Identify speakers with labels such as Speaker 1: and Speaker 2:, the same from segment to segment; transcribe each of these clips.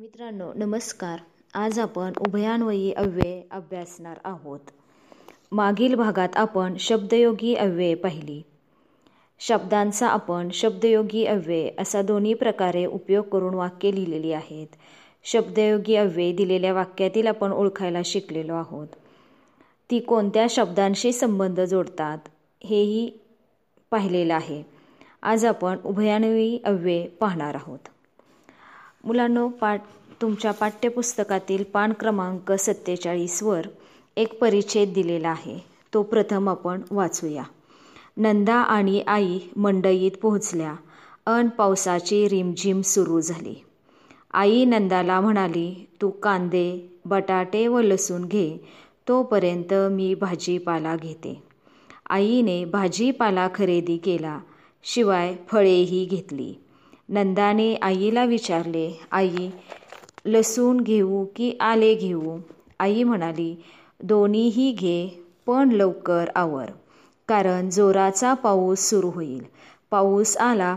Speaker 1: मित्रांनो नमस्कार. आज आपण उभयान्वयी अव्यय अभ्यासणार आहोत. मागील भागात आपण शब्दयोगी अव्यय पाहिली. शब्दांचा आपण शब्दयोगी अव्यय असा दोन्ही प्रकारे उपयोग करून वाक्ये लिहिलेली आहेत. शब्दयोगी अव्यय दिलेल्या वाक्यातील आपण ओळखायला शिकलेलो आहोत. ती कोणत्या शब्दांशी संबंध जोडतात हेही पाहिलेलं आहे. आज आपण उभयान्वयी अव्यय पाहणार आहोत. मुलांनो पाठ तुमच्या पाठ्यपुस्तकातील पान क्रमांक सत्तेचाळीसवर एक परिच्छेद दिलेला आहे. तो प्रथम आपण वाचूया. नंदा आणि आई मंडईत पोहोचल्या. अन पावसाची रिमझिम सुरू झाली. आई नंदाला म्हणाली तू कांदे बटाटे व लसूण घे. तोपर्यंत मी भाजीपाला घेते. आईने भाजीपाला खरेदी केला. शिवाय फळेही घेतली. नंदाने आईला विचारले आई लसूण घेऊ की आले घेऊ? आई म्हणाली दोन्हीही घे पण लवकर आवर कारण जोराचा पाऊस सुरू होईल. पाऊस आला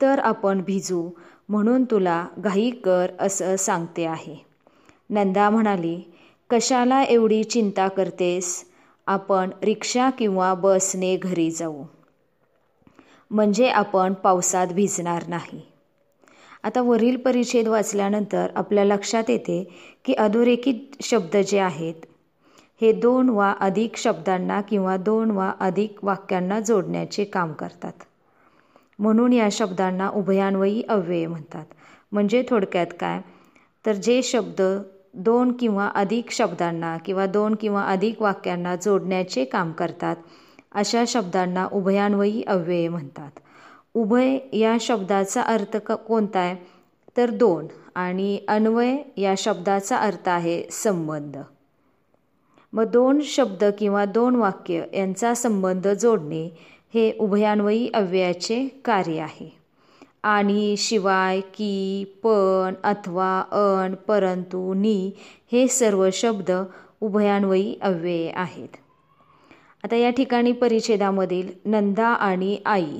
Speaker 1: तर आपण भिजू म्हणून तुला घाई कर असं सांगते आहे. नंदा म्हणाली कशाला एवढी चिंता करतेस? आपण रिक्षा किंवा बसने घरी जाऊ. म्हणजे आपण पावसात भिजणार नाही. आता वरील परिच्छेद वाचल्यानंतर आपल्या लक्षात येते की अधोरेखित शब्द जे आहेत हे दोन वा अधिक शब्दांना किंवा दोन वा अधिक वाक्यांना जोडण्याचे काम करतात. म्हणून या शब्दांना उभयान्वयी अव्यय म्हणतात. म्हणजे थोडक्यात काय? तर जे शब्द दोन किंवा अधिक शब्दांना किंवा दोन किंवा अधिक वाक्यांना जोडण्याचे काम करतात अशा शब्दांना उभयान्वयी अव्यय म्हणतात. उभय या शब्दाचा अर्थ क कोणता आहे? तर दोन आणि अन्वय या शब्दाचा अर्थ आहे संबंध. मग दोन शब्द किंवा दोन वाक्य यांचा संबंध जोडणे हे उभयान्वयी अव्ययाचे कार्य आहे. आणि शिवाय की पण अथवा अन परंतु नी हे सर्व शब्द उभयान्वयी अव्यय आहेत. आता या ठिकाणी परिच्छेदामधील नंदा आणि आई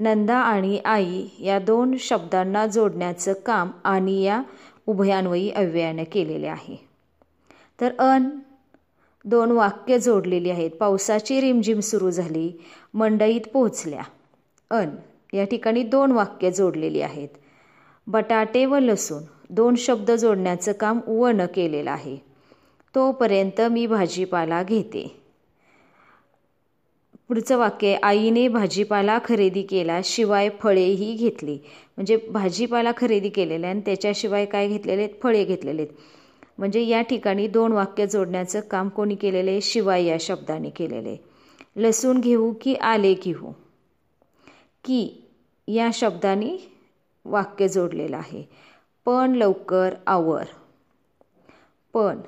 Speaker 1: नंदा आणि आई या दोन शब्दांना जोडण्याचं काम आणि या उभयान्वयी अव्ययाने केलेले आहे. तर अन दोन वाक्य जोडलेली आहेत. पावसाची रिमझिम सुरू झाली मंडईत पोहोचल्या. अन या ठिकाणी दोन वाक्य जोडलेली आहेत. बटाटे व लसूण दोन शब्द जोडण्याचं काम वन केलेलं आहे. तोपर्यंत मी भाजीपाला घेते. पुढचं वाक्य आईने भाजीपाला खरेदी केला शिवाय फळेही घेतली. म्हणजे भाजीपाला खरेदी केलेला आणि त्याच्याशिवाय काय घेतलेले आहेत? फळे घेतलेले आहेत. म्हणजे या ठिकाणी दोन वाक्य जोडण्याचं काम कोणी केलेलं आहे? शिवाय या शब्दाने केलेले लसूण घेऊ की आले घेऊ? की या शब्दाने वाक्य जोडलेलं आहे. पण लवकर आवर. पण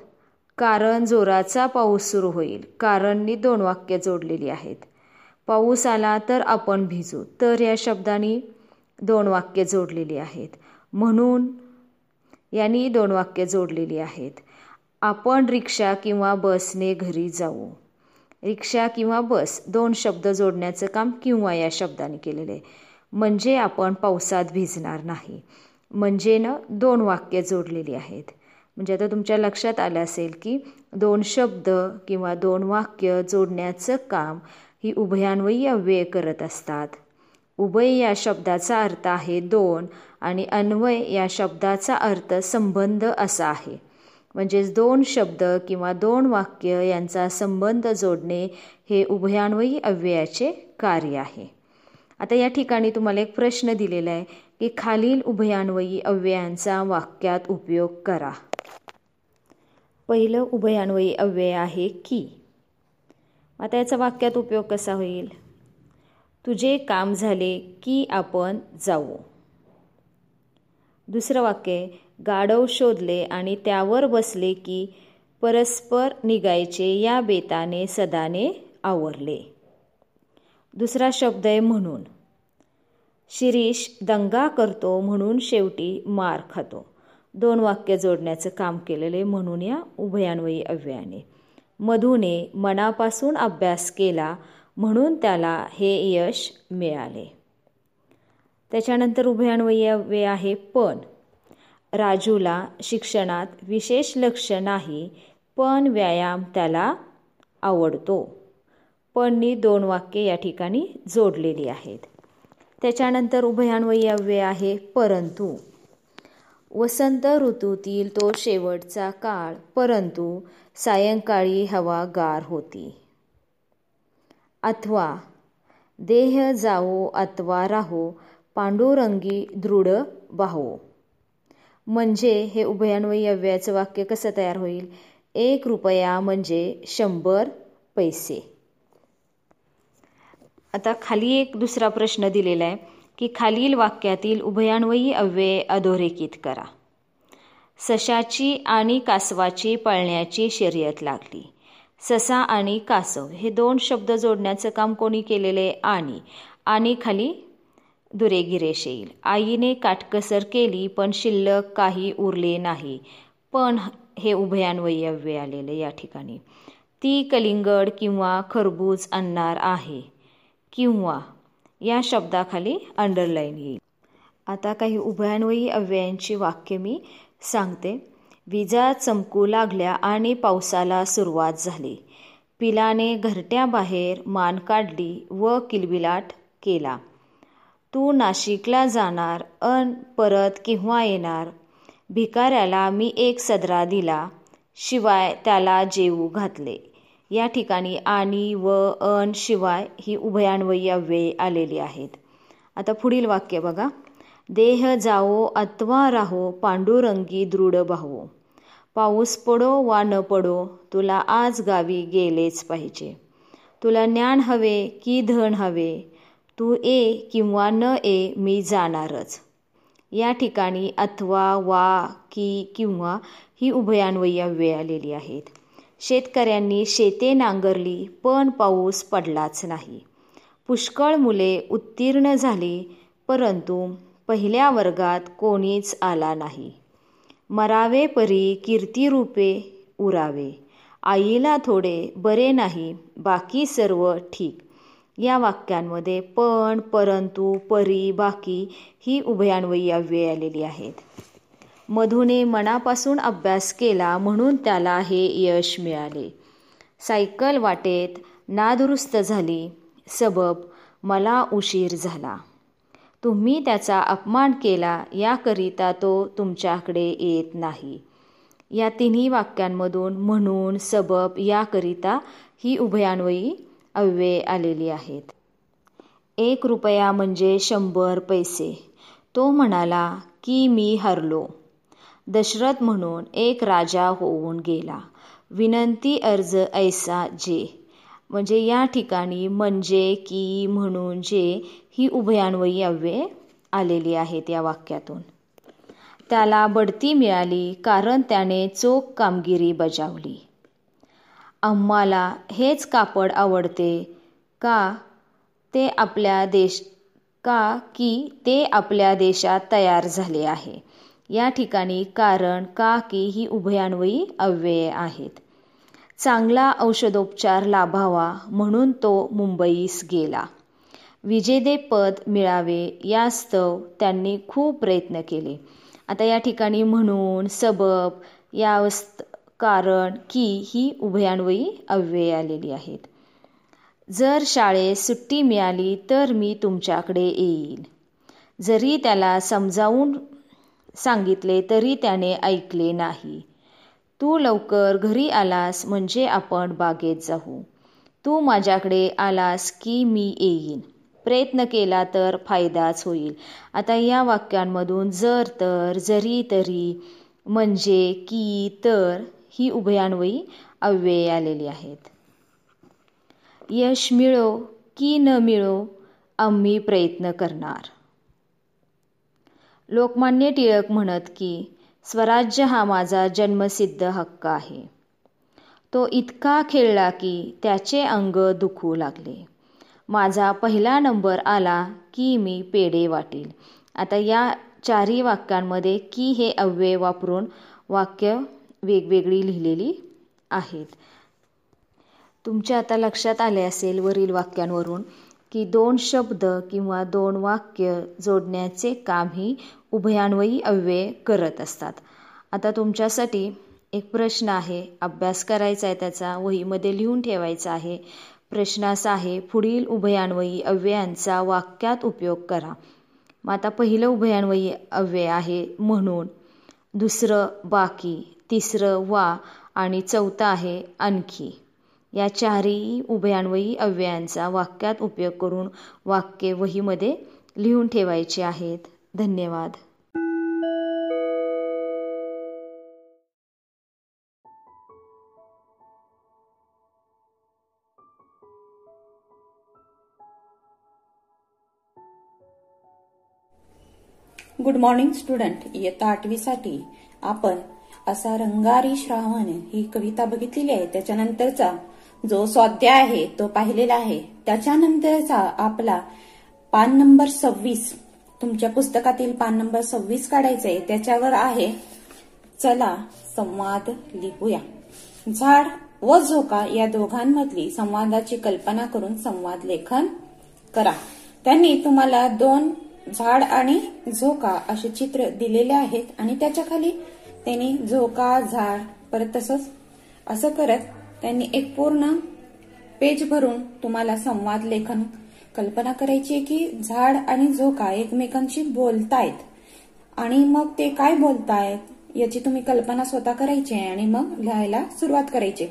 Speaker 1: कारण जोराचा पाऊस सुरू होईल. कारणनी दोन वाक्य जोडलेली आहेत. पाऊस आला तर आपण भिजू. तर या शब्दाने दोन वाक्य जोडलेली आहेत. म्हणून यांनी दोन वाक्य जोडलेली आहेत. आपण रिक्षा किंवा बसने घरी जाऊ. रिक्षा किंवा बस दोन शब्द जोडण्याचं काम किंवा या शब्दाने केलेलं आहे. म्हणजे आपण पावसात भिजणार नाही. म्हणजे ना दोन वाक्य जोडलेली आहेत. म्हणजे आता तुमच्या लक्षात आलं असेल की दोन शब्द किंवा दोन वाक्य जोडण्याचं काम ही उभयान्वयी अव्यय करत असतात. उभय या शब्दाचा अर्थ आहे दोन आणि अन्वय या शब्दाचा अर्थ संबंध असा आहे. म्हणजेच दोन शब्द किंवा दोन वाक्य यांचा संबंध जोडणे हे उभयान्वयी अव्ययाचे कार्य आहे. आता या ठिकाणी तुम्हाला एक प्रश्न दिलेला आहे की खालील उभयान्वयी अव्ययांचा वाक्यात उपयोग करा. पहिलं उभयान्वयी अव्यय आहे की आता याचा वाक्यात उपयोग कसा होईल? तुझे काम झाले की आपण जाऊ. दुसरं वाक्य गाढव शोधले आणि त्यावर बसले की परस्पर निघायचे या बेताने सदाने आवरले. दुसरा शब्द आहे म्हणून. शिरीष दंगा करतो म्हणून शेवटी मार खातो. दोन वाक्य जोडण्याचं काम केलेले म्हणून या उभयान्वयी अव्ययाने. मधूने मनापासून अभ्यास केला म्हणून त्याला हे यश मिळाले. त्याच्यानंतर उभयान्वयी आहे पण राजूला शिक्षणात विशेष लक्ष नाही पण व्यायाम त्याला आवडतो. पणनी दोन वाक्ये या ठिकाणी जोडलेली आहेत. त्याच्यानंतर उभयान्वयव्य आहे परंतु वसंत ऋतूतील तो शेवटचा काळ परंतु सायंकाळी हवा गार होती. अथवा देह जावो अथवा राहो पांडुरंगी दृढ बाहो म्हणजे हे उभयान्वयी अव्ययाचं वाक्य कसं तयार होईल? एक रुपया म्हणजे शंभर पैसे. आता खाली एक दुसरा प्रश्न दिलेला आहे की खालील वाक्यातील उभयान्वयी अव्यय अधोरेखित करा. सशाची आणि कासवाची पळण्याची शर्यत लागली. ससा आणि कासव हे दोन शब्द जोडण्याचं काम कोणी केलेले? आणि आणि खाली दुरेगिरेश येईल. आईने काटकसर केली पण शिल्लक काही उरले नाही. पण हे उभयान्वयी अव्यय आलेले या ठिकाणी. ती कलिंगड किंवा खरबूज आणणार आहे किंवा या शब्दाखाली अंडरलाईन येईल. आता काही उभयान्वयी अव्ययांची वाक्य मी सांगते विजा चमकू लागल्या आणि पावसाला सुरुवात झाली. पिलाने घरट्याबाहेर मान काढली व किलबिलाट केला. तू नाशिकला जाणार अन परत केव्हा येणार? भिकाऱ्याला मी एक सदरा दिला शिवाय त्याला जेवू घातले या ठिकाणी आणि व अन शिवाय ही उभयान्वयी अव्यय आलेली आहेत. आता पुढील वाक्य बघा. देह जावो अथवा राहो पांडुरंगी दृढ भावो पाऊस पडो वा न पडो तुला आज गावी गेलेच पाहिजे तुला ज्ञान हवे की धन हवे तू ए किंवा न ए मी जाणारच या ठिकाणी अथवा वा की किंवा ही उभयान्वयी अव्यय आलेली आहेत शेतकऱ्यांनी शेते नांगरली पण पाऊस पडलाच नाही पुष्कळ मुले उत्तीर्ण झाली परंतु पहिल्या वर्गात कोणीच आला नाही. मरावे परी कीर्तिरूपे उरावे. आईला थोडे बरे नाही बाकी सर्व ठीक. या वाक्यांमध्ये पण परंतु परी बाकी ही उभयान्वयी अव्यय आलेली आहेत. मधुने मनापासून अभ्यास केला म्हणून त्याला हे यश मिळाले. सायकल वाटेत नादुरुस्त झाली. सबब मला उशीर झाला. तुम्ही त्याचा अपमान केला याकरिता तो तुमच्याकडे येत नाही. या तिन्ही वाक्यांमधून म्हणून सबब याकरिता ही उभयान्वयी अव्यय आलेली आहेत. एक रुपया म्हणजे शंभर पैसे. तो म्हणाला की मी हरलो. दशरथ म्हणून एक राजा होऊन गेला. विनंती अर्ज ऐसा जे म्हणजे या ठिकाणी म्हणजे की म्हणून जे ही उभयान्वयी अव्यय आलेली आहेत या वाक्यातून. त्याला बढती मिळाली कारण त्याने चोख कामगिरी बजावली. आम्हाला हेच कापड आवडते का? ते आपल्या देश का की ते आपल्या देशात तयार झाले आहे? या ठिकाणी कारण का की ही उभयान्वयी अव्यये आहेत. चांगला औषधोपचार लाभावा म्हणून तो मुंबईस गेला. विजेतेपद मिळावे यास्तव त्यांनी खूप प्रयत्न केले. आता या ठिकाणी म्हणून सबब या कारण की ही उभयान्वयी अव्यय आलेली आहेत. जर शाळेत सुट्टी मिळाली तर मी तुमच्याकडे येईल. जरी त्याला समजावून सांगितले तरी त्याने ऐकले नाही. तू लवकर घरी आलास म्हणजे आपण बागेत जाऊ. तू माझ्याकडे आलास की मी येईन. प्रयत्न केला तर फायदाच होईल. आता या वाक्यांमधून जर तर जरी तरी म्हणजे की तर ही उभयान्वयी अव्यय आलेली आहेत. यश मिळो की न मिळो आम्ही प्रयत्न करणार. लोकमान्य टिळक म्हणत की स्वराज्य हा माझा जन्मसिद्ध हक्क आहे. तो इतका खेळला की त्याचे अंग दुखू लागले. माझा पहिला नंबर आला की मी पेढे वाटेल. आता या चारही वाक्यांमध्ये की हे अव्यय वापरून वाक्य वेगवेगळी लिहिलेली आहेत. तुमच्या आता लक्षात आले असेल वरील वाक्यांवरून की दोन शब्द किंवा दोन वाक्य जोडण्याचे काम ही उभयान्वयी अव्यय करत असतात. आता तुमच्यासाठी एक प्रश्न आहे. अभ्यास करायचा आहे त्याचा वहीमध्ये लिहून ठेवायचा आहे. प्रश्न असा आहे पुढील उभयान्वयी अव्ययांचा वाक्यात उपयोग करा. मग आता पहिलं उभयान्वयी अव्यय आहे म्हणून. दुसरं बाकी तिसरं वा आणि चौथं आहे आणखी. या चारही उभयान्वयी अव्ययांचा वाक्यात उपयोग करून वाक्य वहीमध्ये लिहून ठेवायचे आहेत. धन्यवाद.
Speaker 2: Good morning student. इयत्ता आठवीसाठी आपण असा रंगारी श्रावण ही कविता बघितलेली आहे. त्याच्यानंतरचा जो स्वाध्याय आहे तो पाहिलेला आहे. त्याच्यानंतरचा आपला पान नंबर सव्वीस तुमच्या पुस्तकातील पान नंबर सव्वीस काढायचं आहे. त्याच्यावर आहे चला संवाद लिहूया. झाड व झोका या दोघांमधली संवादाची कल्पना करून संवाद लेखन करा. त्यांनी तुम्हाला दोन झाड आणि झोका असे चित्र दिलेले आहेत आणि त्याच्याखाली त्यांनी झोका झाड परत तसंच असं करत त्यांनी एक पूर्ण पेज भरून तुम्हाला संवाद लेखन कल्पना करायची आहे की झाड आणि झोका एकमेकांशी बोलतायत. आणि मग ते काय बोलतायत याची तुम्ही कल्पना स्वतः करायची आहे आणि मग लिहायला सुरुवात करायची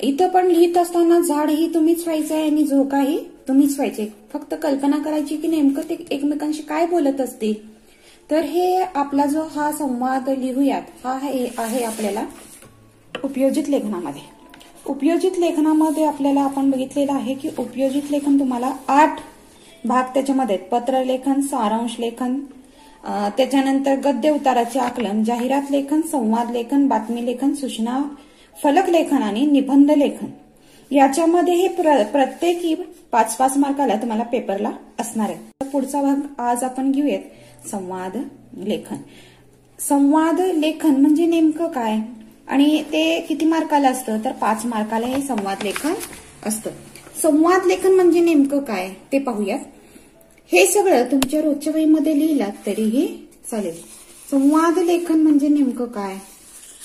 Speaker 2: इथं पण लिहित असताना झाड ही तुम्हीच व्हायचं आहे आणि झोकाही तुम्हीच व्हायचे फक्त कल्पना करायची की नेमकं ते एकमेकांशी काय बोलत असतील. तर हे आपला जो हा संवाद लिहूयात हा आहे आपल्याला उपयोजित लेखनामध्ये. उपयोजित लेखनामध्ये आपल्याला आपण बघितलेलं आहे की उपयोजित लेखन तुम्हाला आठ भाग त्याच्यामध्ये पत्रलेखन सारांश लेखन त्याच्यानंतर गद्य उताराचे आकलन जाहिरात लेखन संवाद लेखन बातमी लेखन सूचना फलक लेखन आणि निबंध लेखन. याच्यामध्ये हे प्र, प्रत्येकी पाच पाच मार्काला तुम्हाला पेपरला असणार आहे पुढचा भाग आज आपण घेऊयात. संवाद लेखन. संवाद लेखन म्हणजे नेमकं काय? आणि ते किती मार्काला असतं? तर पाच मार्काला हे संवाद लेखन असतं. संवाद लेखन म्हणजे नेमकं काय? ते पाहूयात. हे सगळं तुमच्या रोजच्या वहीमध्ये लिहिलात तरीही चालेल. संवाद लेखन म्हणजे नेमकं काय?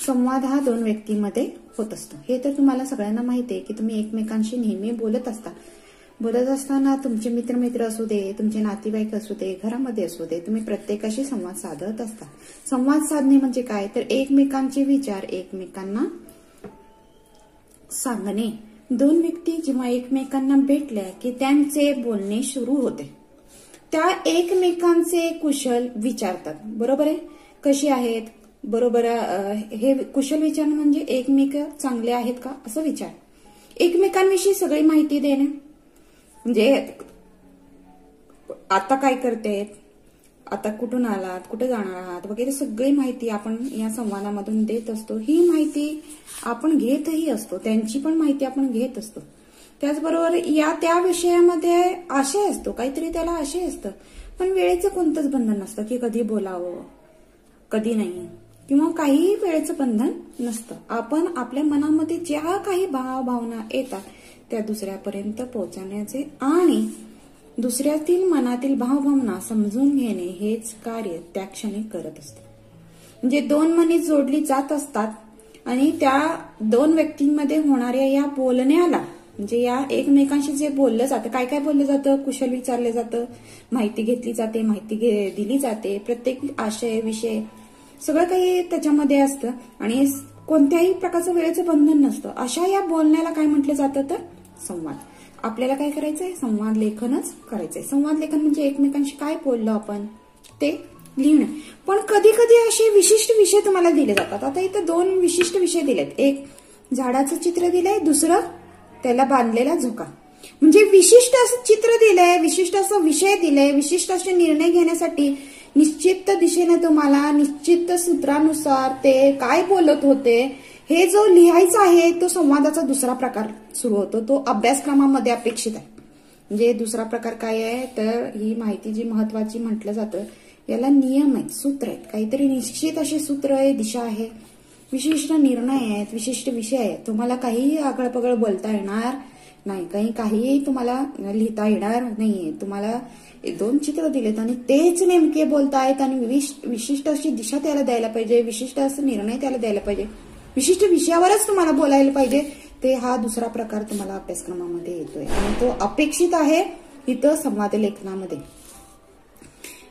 Speaker 2: संवाद हा दोन व्यक्तीमध्ये होत असतं. हे तर तुम्हाला सगळ्यांना माहिती आहे की तुम्ही एकमेकांशी नेहमी बोलत असता. बोलत असताना तुमचे मित्रमित्र असू दे तुमचे नातेवाईक असू दे घरामध्ये असू दे तुम्ही प्रत्येकाशी संवाद साधत असता. संवाद साधणे म्हणजे काय? तर एकमेकांचे विचार एकमेकांना सांगणे. दोन व्यक्ती जेव्हा एकमेकांना भेटल्या की त्यांचे बोलणे सुरू होते. त्या एकमेकांचे कुशल विचारतात. बरोबर आहे? कशी आहेत? बरोबर हे कुशल विचार म्हणजे एकमेक चांगले आहेत का? असं विचार. एकमेकांविषयी सगळी माहिती देणे. म्हणजे आता काय करते? आता कुठून आलात? कुठे जाणार आहात? वगैरे सगळी माहिती आपण या संवादामधून देत असतो. ही माहिती आपण घेतही असतो. त्यांची पण माहिती आपण घेत असतो. त्याचबरोबर या त्या विषयामध्ये आशय असतो. काहीतरी त्याला आशय असतं. पण वेळेचं कोणतंच बंधन नसतं की कधी बोलावं कधी नाही. किंवा काहीही वेळेचं बंधन नसतं. आपण आपल्या मनामध्ये ज्या काही भाव भावना येतात त्या दुसऱ्यापर्यंत पोहोचवण्याचे आणि दुसऱ्यातील मनातील भावभावना समजून घेणे हेच कार्य त्या क्षणी करत असते. म्हणजे दोन मनी जोडली जात असतात आणि त्या दोन व्यक्तींमध्ये होणाऱ्या या बोलण्याला म्हणजे या एकमेकांशी जे बोललं जातं काय काय बोललं जातं? कुशल विचारलं जातं माहिती घेतली जाते माहिती दिली जाते प्रत्येक आशय विषय सगळं काही त्याच्यामध्ये असतं. आणि कोणत्याही प्रकारचं वेळेचं बंधन नसतं. अशा या बोलण्याला काय म्हटलं जातं तर? संवाद. आपल्याला काय करायचंय? संवाद लेखनच करायचंय. संवाद लेखन म्हणजे एकमेकांशी काय बोललो आपण? ते लिहिणं. पण कधी कधी असे विशिष्ट विषय तुम्हाला दिले जातात. आता इथं दोन विशिष्ट विषय दिलेत. एक झाडाचं चित्र दिलंय. दुसरं त्याला बांधलेला झोका. म्हणजे विशिष्ट असं चित्र दिलंय विशिष्ट असं विषय दिलंय विशिष्ट असे निर्णय घेण्यासाठी निश्चित दिशेने तुम्हाला निश्चित सूत्रानुसार ते काय बोलत होते हे जो लिहायचा आहे तो संवादाचा दुसरा प्रकार सुरू होतो. तो अभ्यासक्रमामध्ये अपेक्षित आहे. म्हणजे दुसरा प्रकार काय आहे? तर ही माहिती जी महत्वाची म्हटलं जातं याला नियम आहेत सूत्र आहेत. काहीतरी निश्चित असे सूत्र आहे दिशा आहे. विशिष्ट निर्णय आहेत विशिष्ट विषय आहेत. तुम्हाला काहीही आगळपगळ बोलता येणार नाही काही काहीही तुम्हाला लिहिता येणार नाहीये. तुम्हाला दोन चित्र दिलेत आणि तेच नेमके बोलतायत आणि विशिष्ट अशी दिशा त्याला द्यायला पाहिजे विशिष्ट असं निर्णय त्याला द्यायला पाहिजे. विशिष्ट विषयावरच तुम्हाला बोलायला पाहिजे. ते हा दुसरा प्रकार तुम्हाला अभ्यासक्रमामध्ये येतोय. आणि तो अपेक्षित आहे इथं संवाद लेखनामध्ये.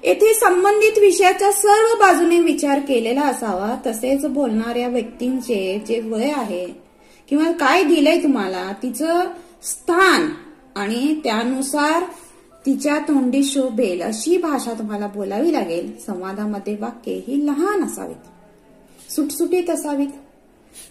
Speaker 2: येथे संबंधित विषयाच्या सर्व बाजूने विचार केलेला असावा. तसेच बोलणाऱ्या व्यक्तींचे जे वय आहे किंवा काय दिलंय तुम्हाला तिचं स्थान आणि त्यानुसार तिच्या तोंडी शोभेल अशी भाषा तुम्हाला बोलावी लागेल. संवादामध्ये वाक्य ही लहान असावीत. सुटसुटीत असावीत.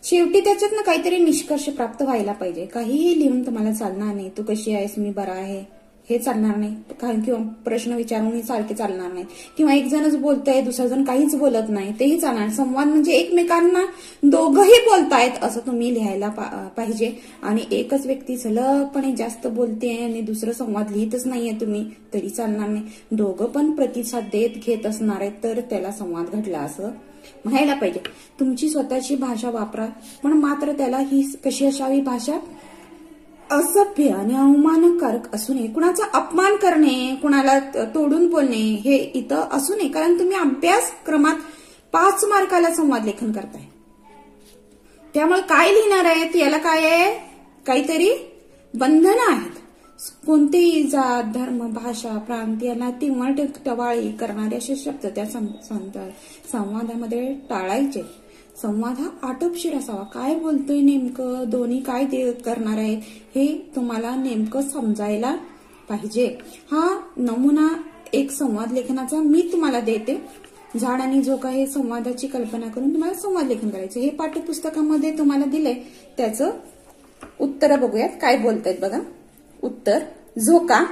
Speaker 2: शेवटी त्याच्यातनं काहीतरी निष्कर्ष प्राप्त व्हायला पाहिजे. काहीही लिहून तुम्हाला चालणार नाही. तू कशी आहेस? मी बरा आहे. हे चालणार नाही. कारण किंवा प्रश्न विचारून सारखे चालणार नाही. किंवा एक जणच बोलतंय दुसरा जण काहीच बोलत नाही. तेही चालणार संवाद म्हणजे एकमेकांना दोघंही बोलतायत असं तुम्ही लिहायला पाहिजे. आणि एकच व्यक्ती सलगपणे जास्त बोलते आणि दुसरं संवाद लिहितच नाहीये तुम्ही तरी चालणार नाही. दोघं पण प्रतिसाद देत घेत असणार आहेत तर त्याला संवाद घडला असं म्हणायला पाहिजे. तुमची स्वतःची भाषा वापरा. पण मात्र त्याला ही कशी असावी भाषा? असभ्य आणि अवमानकारक असू नये कुणाचा अपमान करणे कुणाला तोडून बोलणे हे इथं असू नये कारण तुम्ही अभ्यासक्रमात पाच मार्काला संवाद लेखन करताय. त्यामुळे काय लिहिणार आहेत? याला काय आहे? काहीतरी बंधनं आहेत. कोणतेही जात धर्म भाषा प्रांत यांना तिमट टवाळी करणारे असे शब्द त्या संवादामध्ये टाळायचे. संवाद हा आटोपशीर असावा. काय बोलतोय नेमकं? दोन्ही काय करणार आहे हे तुम्हाला नेमकं समजायला पाहिजे. हा नमुना एक संवाद लेखनाचा मी तुम्हाला देते. झाड आणि झोका हे संवादाची कल्पना करून तुम्हाला संवाद लेखन करायचं. हे पाठ्यपुस्तकामध्ये तुम्हाला दिले त्याचं उत्तर बघूयात. काय बोलतायत बघा. उत्तर झोका.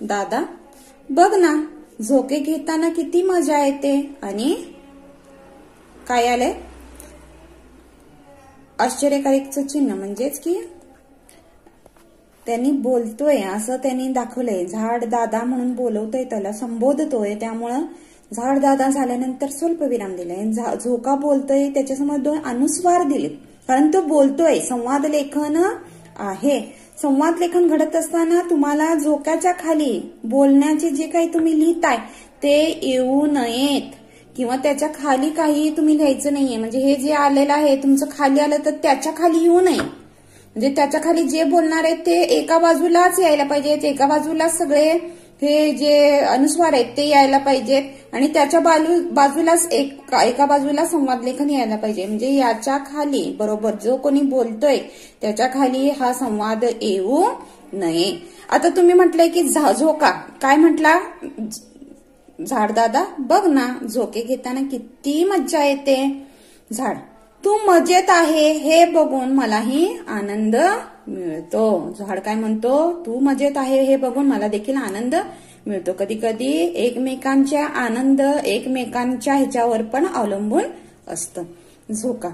Speaker 2: दादा बघ ना. झोके घेताना किती मजा येते. आणि? काय आलंय? आश्चर्यकारकचं चिन्ह म्हणजेच की? त्यांनी बोलतोय असं त्यांनी दाखवलंय. झाड दादा म्हणून बोलवतोय त्याला संबोधतोय. त्यामुळं झाड दादा झाल्यानंतर स्वल्प विराम दिलाय झोका बोलतोय त्याच्यासमोर दोन अनुस्वार दिले कारण तो बोलतोय संवाद लेखन आहे. संवाद लेखन घडत असताना तुम्हाला झोक्याच्या खाली बोलण्याचे जे काही तुम्ही लिहिताय ते येऊ नयेत. किंवा त्याच्याखाली काही तुम्ही लिहायचं नाहीये. म्हणजे हे जे आलेलं आहे तुमचं खाली आलं तर त्याच्याखाली येऊ नये. म्हणजे त्याच्याखाली जे बोलणार आहेत ते एका बाजूलाच यायला पाहिजेत. एका बाजूला सगळे हे जे अनुस्वार आहेत ते यायला पाहिजेत. आणि त्याच्या बाजूलाच एक एका बाजूला संवाद लेखन यायला पाहिजे. म्हणजे याच्या खाली बरोबर जो कोणी बोलतोय त्याच्याखाली हा संवाद येऊ नये. आता तुम्ही म्हटलंय की झोका. काय म्हटला? झाडदादा बघ ना झोके घेताना किती मज्जा येते. झाड. तू मजेत आहे हे बघून मलाही आनंद मिळतो. झाड काय म्हणतो? तू मजेत आहे हे बघून मला देखील आनंद मिळतो. कधी कधी एकमेकांच्या आनंद एकमेकांच्या ह्याच्यावर पण अवलंबून असतं. हो झोका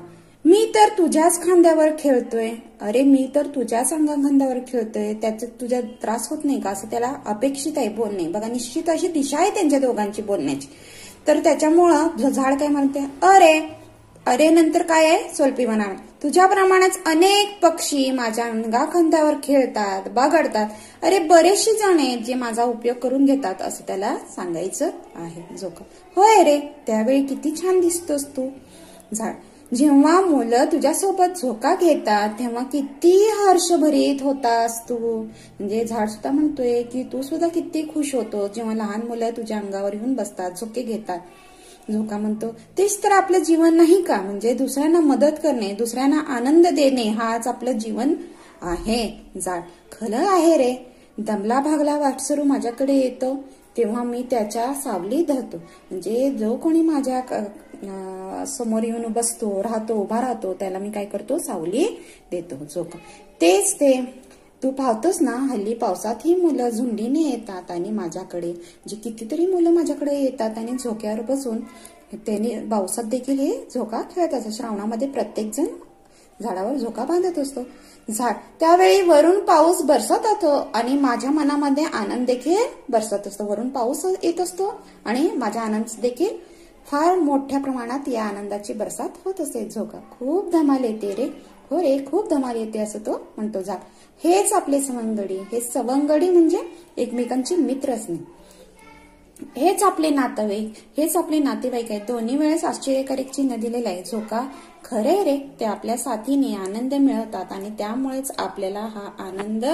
Speaker 2: मी तर तुझ्याच खांद्यावर खेळतोय. अरे मी तर तुझ्याच अंगाखांद्यावर खेळतोय. त्याचा तुझ्या त्रास होत नाही का? असं त्याला अपेक्षित आहे बोलणे. बघा निश्चित अशी दिशा आहे त्यांच्या दोघांची बोलण्याची. तर त्याच्यामुळं झाड काय म्हणते? अरे अरे नंतर काय आहे? सोलपी म्हणाल. तुझ्याप्रमाणेच अनेक पक्षी माझ्या अंगाखांद्यावर खेळतात बागडतात. अरे बरेचसे जण आहेत जे माझा उपयोग करून घेतात असं त्याला सांगायचं आहे. जोका होय रे त्यावेळी किती छान दिसतोस तू. झाड. जेव्हा मुलं तुझ्यासोबत झोका घेतात तेव्हा किती हर्षभरीत होतास तू. म्हणजे झाड सुद्धा म्हणतोय की तू सुद्धा किती खुश होतो जेव्हा लहान मुलं तुझ्या अंगावर येऊन बसतात झोके घेतात. झोका म्हणतो तेच तर आपलं जीवन नाही का? म्हणजे दुसऱ्यांना मदत करणे दुसऱ्यांना आनंद देणे हाच आपलं जीवन आहे. जाड खरं आहे रे. दमला भागला वाटसरू माझ्याकडे येतो तेव्हा मी त्याच्या सावली धरतो. म्हणजे जो कोणी माझ्या क- समोर येऊन बसतो राहतो उभा राहतो त्याला मी काय करतो? सावली देतो. झोका तेच ते. तू पाहतोस ना हल्ली पावसात ही मुलं झुंडीने येतात आणि माझ्याकडे. जी कितीतरी मुलं माझ्याकडे येतात आणि झोक्यावर बसून त्यांनी पावसात देखील हे झोका खेळत असतात श्रावणामध्ये प्रत्येक जण झाडावर झोका बांधत असतो. झाड त्यावेळी वरून पाऊस बरसत असतो आणि माझ्या मनामध्ये आनंद देखील बरसत असतो. वरून पाऊस येत असतो आणि माझा आनंद देखील फार मोठ्या प्रमाणात या आनंदाची बरसात होत असते. झोका खूप धमाल येते रे. हो रे खूप धमाल येते असं तो म्हणतो. झाड हेच आपले सवंगडी. हे सवंगडी म्हणजे एकमेकांचे मित्र असणे. हेच आपले नातेवाईक हेच आपले नातेवाईक आहेत दोन्ही वेळेस आश्चर्यकारक चिन्ह दिलेलं आहे. झोका खरे रे ते आपल्या साथीने आनंद मिळवतात आणि त्यामुळेच आपल्याला हा आनंद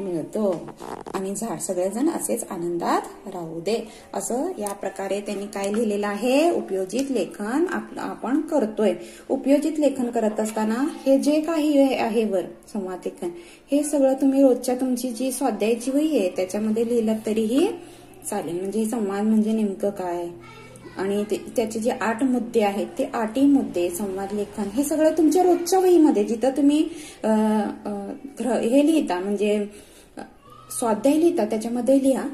Speaker 2: मिळतो. आणि झाड सगळेजण असेच आनंदात राहू दे. असं या प्रकारे त्यांनी काय लिहिलेलं आहे? उपयोजित लेखन आप- आपण करतोय. उपयोजित लेखन करत असताना हे जे काही आहे- वर संवाद लेखन हे सगळं तुम्ही रोजच्या तुमची जी स्वाध्यायची वही आहे त्याच्यामध्ये लिहिलं तरीही चालेल. म्हणजे संवाद म्हणजे नेमकं काय? आणि ते- त्याचे जे आठ मुद्दे आहेत ते आठही मुद्दे संवाद लेखन हे सगळं तुमच्या रोजच्या वहीमध्ये जिथं तुम्ही हे लिहिता म्हणजे स्वाध्याय लिहिता त्याच्यामध्ये लिहा.